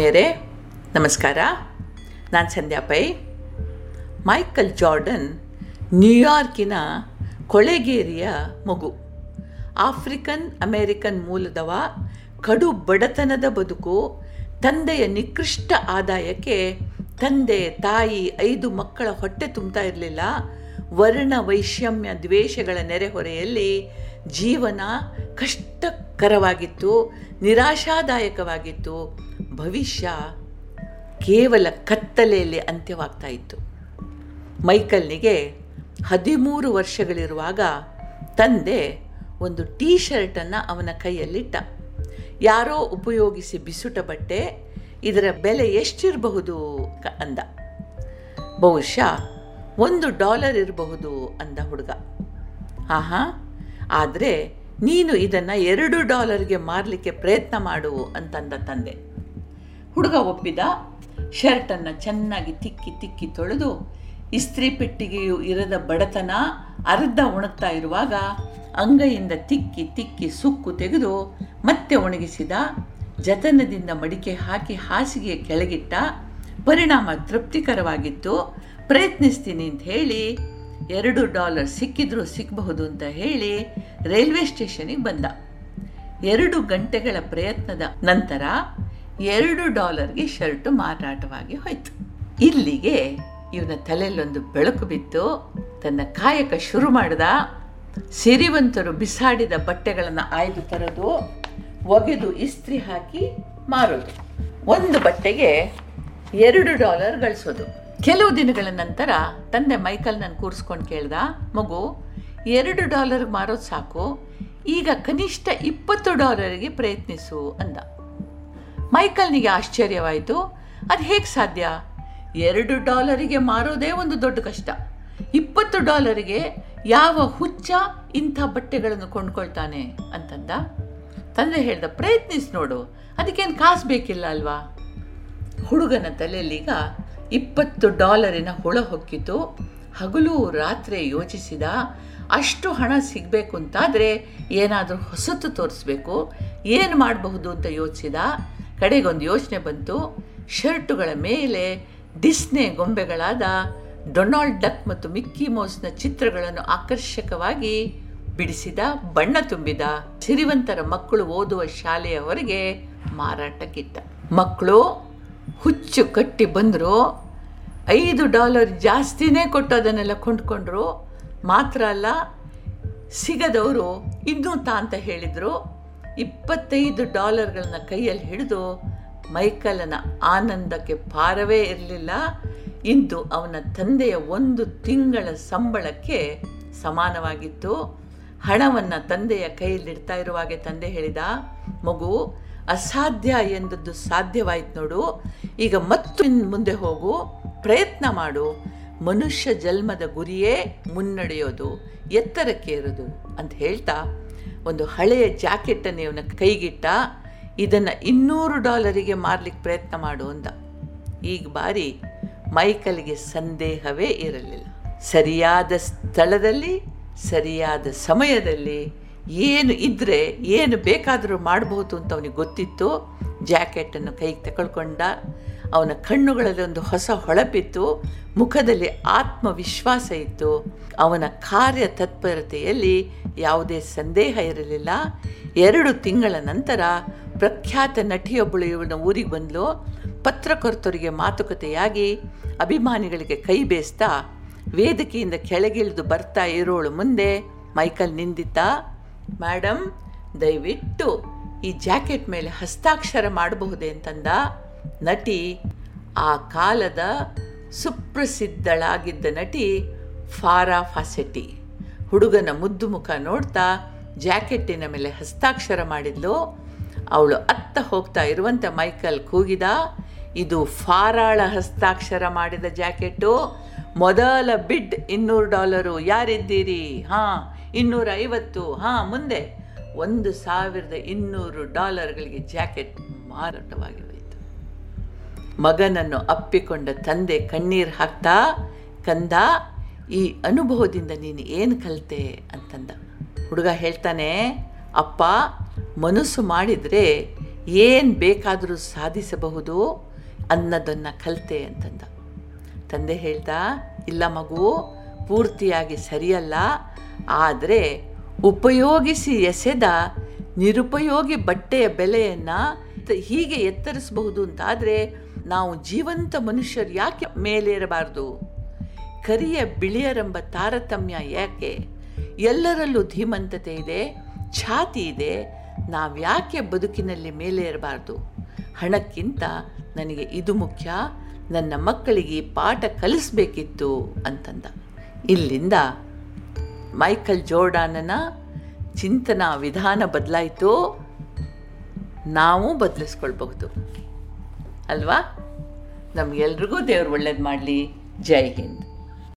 ಆತ್ಮೀಯರೇ ನಮಸ್ಕಾರ. ನಾನು ಸಂಧ್ಯಾ ಪೈ. ಮೈಕಲ್ ಜಾರ್ಡನ್, ನ್ಯೂಯಾರ್ಕಿನ ಕೊಳೆಗೇರಿಯ ಮಗು. ಆಫ್ರಿಕನ್, ಅಮೇರಿಕನ್ ಮೂಲದವ ಕಡು ಬಡತನದ ಬದುಕು, ತಂದೆಯ ನಿಕೃಷ್ಟ ಆದಾಯಕ್ಕೆ ತಂದೆ, ತಾಯಿ, ಐದು ಮಕ್ಕಳ ಹೊಟ್ಟೆ ತುಂಬ್ತಾ ಇರಲಿಲ್ಲ. ವರ್ಣ ವೈಷಮ್ಯ ದ್ವೇಷಗಳ ನೆರೆಹೊರೆಯಲ್ಲಿ ಜೀವನ ಕಷ್ಟಕರವಾಗಿತ್ತು, ನಿರಾಶಾದಾಯಕವಾಗಿತ್ತು. ಭವಿಷ್ಯ ಕೇವಲ ಕತ್ತಲೆಯಲ್ಲಿ ಅಂತ್ಯವಾಗ್ತಾ ಇತ್ತು. ಮೈಕಲ್ನಿಗೆ ಹದಿಮೂರು ವರ್ಷಗಳಿರುವಾಗ ತಂದೆ ಒಂದು ಟೀ ಶರ್ಟನ್ನು ಅವನ ಕೈಯಲ್ಲಿಟ್ಟ. ಯಾರೋ ಉಪಯೋಗಿಸಿ ಬಿಸುಟ ಬಟ್ಟೆ, ಇದರ ಬೆಲೆ ಎಷ್ಟಿರಬಹುದು ಅಂದ. ಬಹುಶಃ ಒಂದು ಡಾಲರ್ ಇರಬಹುದು ಅಂದ ಹುಡುಗ. ಆಹಾ, ಆದರೆ ನೀನು ಇದನ್ನು ಎರಡು ಡಾಲರ್ಗೆ ಮಾರಲಿಕ್ಕೆ ಪ್ರಯತ್ನ ಮಾಡು ಅಂತಂದ ತಂದೆ. ಹುಡುಗ ಒಪ್ಪಿದ. ಶರ್ಟನ್ನು ಚೆನ್ನಾಗಿ ತಿಕ್ಕಿ ತಿಕ್ಕಿ ತೊಳೆದು, ಇಸ್ತ್ರಿ ಪೆಟ್ಟಿಗೆಯು ಇರದ ಬಡತನ ಅರ್ಧ ಒಣಗ್ತಾ ಇರುವಾಗ ಅಂಗೈಯಿಂದ ತಿಕ್ಕಿ ತಿಕ್ಕಿ ಸುಕ್ಕು ತೆಗೆದು ಮತ್ತೆ ಒಣಗಿಸಿದ. ಜತನದಿಂದ ಮಡಿಕೆ ಹಾಕಿ ಹಾಸಿಗೆಯ ಕೆಳಗಿಟ್ಟ. ಪರಿಣಾಮ ತೃಪ್ತಿಕರವಾಗಿತ್ತು. ಪ್ರಯತ್ನಿಸ್ತೀನಿ ಅಂತ ಹೇಳಿ, ಎರಡು ಡಾಲರ್ ಸಿಕ್ಕಿದ್ರೂ ಸಿಗಬಹುದು ಅಂತ ಹೇಳಿ ರೈಲ್ವೆ ಸ್ಟೇಷನಿಗೆ ಬಂದ. ಎರಡು ಗಂಟೆಗಳ ಪ್ರಯತ್ನದ ನಂತರ ಎರಡು ಡಾಲರ್ಗೆ ಶರ್ಟು ಮಾರಾಟವಾಗಿ ಹೋಯಿತು. ಇಲ್ಲಿಗೆ ಇವನ ತಲೆಯಲ್ಲೊಂದು ಬೆಳಕು ಬಿತ್ತು. ತನ್ನ ಕಾಯಕ ಶುರು ಮಾಡಿದ. ಸಿರಿವಂತರು ಬಿಸಾಡಿದ ಬಟ್ಟೆಗಳನ್ನು ಆಯ್ದು ತರೋದು, ಒಗೆದು ಇಸ್ತ್ರಿ ಹಾಕಿ ಮಾರೋದು. ಒಂದು ಬಟ್ಟೆಗೆ ಎರಡು ಡಾಲರ್ ಗಳಿಸೋದು. ಕೆಲವು ದಿನಗಳ ನಂತರ ತಂದೆ ಮೈಕಲ್ ನನ್ನ ಕೂರಿಸ್ಕೊಂಡು ಕೇಳ್ದ, ಮಗು, ಎರಡು ಡಾಲರ್ ಮಾರೋದು ಸಾಕು. ಈಗ ಕನಿಷ್ಠ ಇಪ್ಪತ್ತು ಡಾಲರ್ಗೆ ಪ್ರಯತ್ನಿಸು, ಅಂದ. ಮೈಕಲ್ನಿಗೆ ಆಶ್ಚರ್ಯವಾಯಿತು. ಅದು ಹೇಗೆ ಸಾಧ್ಯ? ಎರಡು ಡಾಲರಿಗೆ ಮಾರೋದೇ ಒಂದು ದೊಡ್ಡ ಕಷ್ಟ. ಇಪ್ಪತ್ತು ಡಾಲರಿಗೆ ಯಾವ ಹುಚ್ಚ ಇಂಥ ಬಟ್ಟೆಗಳನ್ನು ಕೊಂಡ್ಕೊಳ್ತಾನೆ ಅಂತಂದ. ತಂದೆ ಹೇಳ್ದ ಪ್ರಯತ್ನಿಸಿ ನೋಡು, ಅದಕ್ಕೇನು ಕಾಸು ಬೇಕಿಲ್ಲ ಅಲ್ವಾ? ಹುಡುಗನ ತಲೆಯಲ್ಲೀಗ ಇಪ್ಪತ್ತು ಡಾಲರಿನ ಹುಳ ಹೊಕ್ಕಿತು. ಹಗಲು ರಾತ್ರಿ ಯೋಚಿಸಿದ, ಅಷ್ಟು ಹಣ ಸಿಗಬೇಕು ಅಂತಾದರೆ ಏನಾದರೂ ಹೊಸತು ತೋರಿಸ್ಬೇಕು, ಏನು ಮಾಡಬಹುದು ಅಂತ ಯೋಚಿಸಿದ. ಕಡೆಗೊಂದು ಯೋಚನೆ ಬಂತು. ಶರ್ಟುಗಳ ಮೇಲೆ ಡಿಸ್ನೆ ಗೊಂಬೆಗಳಾದ ಡೊನಾಲ್ಡ್ ಡಕ್ ಮತ್ತು ಮಿಕ್ಕಿ ಮೌಸ್ನ ಚಿತ್ರಗಳನ್ನು ಆಕರ್ಷಕವಾಗಿ ಬಿಡಿಸಿದ, ಬಣ್ಣ ತುಂಬಿದ ಸಿರಿವಂತರ ಮಕ್ಕಳು ಓದುವ ಶಾಲೆಯವರಿಗೆ ಹೊರಗೆ ಮಾರಾಟಕ್ಕಿಟ್ಟ. ಮಕ್ಕಳು, ಹುಚ್ಚು ಕಟ್ಟಿ ಬಂದರು, ಐದು ಡಾಲರ್ ಜಾಸ್ತಿನೇ ಕೊಟ್ಟು ಅದನ್ನೆಲ್ಲ ಕೊಂಡ್ಕೊಂಡ್ರು, ಮಾತ್ರ ಅಲ್ಲ, ಸಿಗದವರು ಇನ್ನೂ ತಾ ಅಂತ ಹೇಳಿದರು. ಇಪ್ಪತ್ತೈದು ಡಾಲರ್ಗಳನ್ನ ಕೈಯಲ್ಲಿ ಹಿಡಿದು ಮೈಕಲನ ಆನಂದಕ್ಕೆ ಪಾರವೇ ಇರಲಿಲ್ಲ. ಇಂದು ಅವನ ತಂದೆಯ ಒಂದು ತಿಂಗಳ ಸಂಬಳಕ್ಕೆ ಸಮಾನವಾಗಿತ್ತು. ಹಣವನ್ನು ತಂದೆಯ ಕೈಯಲ್ಲಿಡ್ತಾ ಇರುವಾಗೆ ತಂದೆ ಹೇಳಿದ, ಮಗು, ಅಸಾಧ್ಯ ಎಂದದ್ದು ಸಾಧ್ಯವಾಯಿತು ನೋಡು. ಈಗ ಮತ್ತು ಮುಂದೆ ಹೋಗು. ಪ್ರಯತ್ನ ಮಾಡು. ಮನುಷ್ಯ ಜನ್ಮದ ಗುರಿಯೇ ಮುನ್ನಡೆಯೋದು ಎತ್ತರಕ್ಕೆ ಇರೋದು ಅಂತ ಹೇಳ್ತಾ ಒಂದು ಹಳೆಯ ಜಾಕೆಟನ್ನು ಇವನ ಕೈಗಿಟ್ಟ, ಇದನ್ನು ಇನ್ನೂರು ಡಾಲರಿಗೆ ಮಾರಲಿಕ್ಕೆ ಪ್ರಯತ್ನ ಮಾಡು ಅಂದ. ಈಗ ಬಾರಿ ಮೈಕಲ್ಗೆ ಸಂದೇಹವೇ ಇರಲಿಲ್ಲ. ಸರಿಯಾದ ಸ್ಥಳದಲ್ಲಿ, ಸರಿಯಾದ ಸಮಯದಲ್ಲಿ ಏನು ಇದ್ದರೆ ಏನು ಬೇಕಾದರೂ ಮಾಡಬಹುದು ಅಂತ ಅವನಿಗೆ ಗೊತ್ತಿತ್ತು. ಜಾಕೆಟನ್ನು ಕೈಗೆ ತಗೊಳ್ಕೊಂಡ ಅವನ ಕಣ್ಣುಗಳಲ್ಲಿ ಒಂದು ಹೊಸ ಹೊಳಪಿತ್ತು. ಮುಖದಲ್ಲಿ ಆತ್ಮವಿಶ್ವಾಸ ಇತ್ತು ಅವನ ಕಾರ್ಯ ತತ್ಪರತೆಯಲ್ಲಿ ಯಾವುದೇ ಸಂದೇಹ ಇರಲಿಲ್ಲ. ಎರಡು ತಿಂಗಳ ನಂತರ ಪ್ರಖ್ಯಾತ ನಟಿಯೊಬ್ಬಳು ಇವನ ಊರಿಗೆ ಬಂದಲು. ಪತ್ರಕರ್ತರಿಗೆ ಮಾತುಕತೆಯಾಗಿ ಅಭಿಮಾನಿಗಳಿಗೆ ಕೈ ಬೇಸ್ತಾ ವೇದಿಕೆಯಿಂದ ಕೆಳಗಿಳಿದು ಬರ್ತಾ ಇರೋಳು ಮುಂದೆ ಮೈಕಲ್ ನಿಂದಿತ ಮೇಡಮ್ ದಯವಿಟ್ಟು ಈ ಜಾಕೆಟ್ ಮೇಲೆ ಹಸ್ತಾಕ್ಷರ ಮಾಡಬಹುದೇ? ಅಂತಂದ. ನಟಿ, ಆ ಕಾಲದ ಸುಪ್ರಸಿದ್ಧಳಾಗಿದ್ದ ನಟಿ ಫಾರಾ ಫಾಸೆಟಿ ಹುಡುಗನ ಮುದ್ದು ಮುಖ ನೋಡ್ತಾ ಜಾಕೆಟ್ಟಿನ ಮೇಲೆ ಹಸ್ತಾಕ್ಷರ ಮಾಡಿದ್ಲು. ಅವಳು ಅತ್ತ ಹೋಗ್ತಾ ಇರುವಂತೆ ಮೈಕಲ್ ಕೂಗಿದ. ಇದು ಫಾರಾಳ ಹಸ್ತಾಕ್ಷರ ಮಾಡಿದ ಜಾಕೆಟ್ಟು. ಮೊದಲ ಬಿಡ್ ಇನ್ನೂರು ಡಾಲರು. ಯಾರಿದ್ದೀರಿ? ಹಾಂ ಇನ್ನೂರ ಐವತ್ತು ಹಾಂ, ಮುಂದೆ. ಒಂದು ಸಾವಿರದ ಇನ್ನೂರು ಡಾಲರ್ಗಳಿಗೆ ಜಾಕೆಟ್ ಮಾರಾಟವಾಗಿ ಹೋಯಿತು ಮಗನನ್ನು ಅಪ್ಪಿಕೊಂಡ ತಂದೆ ಕಣ್ಣೀರು ಹಾಕ್ತಾ, ಕಂದ, ಈ ಅನುಭವದಿಂದ ನೀನು ಏನು ಕಲಿತೆ ಅಂತಂದ. ಹುಡುಗ ಹೇಳ್ತಾನೆ, ಅಪ್ಪ, ಮನಸ್ಸು ಮಾಡಿದರೆ ಏನು ಬೇಕಾದರೂ ಸಾಧಿಸಬಹುದು ಅನ್ನೋದನ್ನು ಕಲಿತೆ ಅಂತಂದ. ತಂದೆ ಹೇಳ್ದ ಇಲ್ಲ ಮಗು, ಪೂರ್ತಿಯಾಗಿ ಸರಿಯಲ್ಲ, ಆದರೆ ಉಪಯೋಗಿಸಿ ಎಸೆದ ನಿರುಪಯೋಗಿ ಬಟ್ಟೆಯ ಬೆಲೆಯನ್ನು ಹೀಗೆ ಎತ್ತರಿಸಬಹುದು ಅಂತಾದರೆ ನಾವು ಜೀವಂತ ಮನುಷ್ಯರು ಯಾಕೆ ಮೇಲೇರಬಾರ್ದು? ಕರಿಯ ಬಿಳಿಯರೆಂಬ ತಾರತಮ್ಯ ಯಾಕೆ? ಎಲ್ಲರಲ್ಲೂ ಧೀಮಂತತೆ ಇದೆ, ಛಾತಿ ಇದೆ, ನಾವು ಯಾಕೆ ಬದುಕಿನಲ್ಲಿ ಮೇಲೆ ಇರಬಾರ್ದು ಹಣಕ್ಕಿಂತ ನನಗೆ ಇದು ಮುಖ್ಯ, ನನ್ನ ಮಕ್ಕಳಿಗೆ ಪಾಠ ಕಲಿಸ್ಬೇಕಿತ್ತು ಅಂತಂದ. ಇಲ್ಲಿಂದ ಮೈಕಲ್ ಜೋರ್ಡಾನನ ಚಿಂತನಾ ವಿಧಾನ ಬದಲಾಯಿತು. ನಾವು ಬದಲಿಸ್ಕೊಳ್ಬಹುದು. ಅಲ್ವಾ? ನಮಗೆಲ್ರಿಗೂ ದೇವ್ರು ಒಳ್ಳೇದು ಮಾಡಲಿ. ಜೈ ಹಿಂದ್.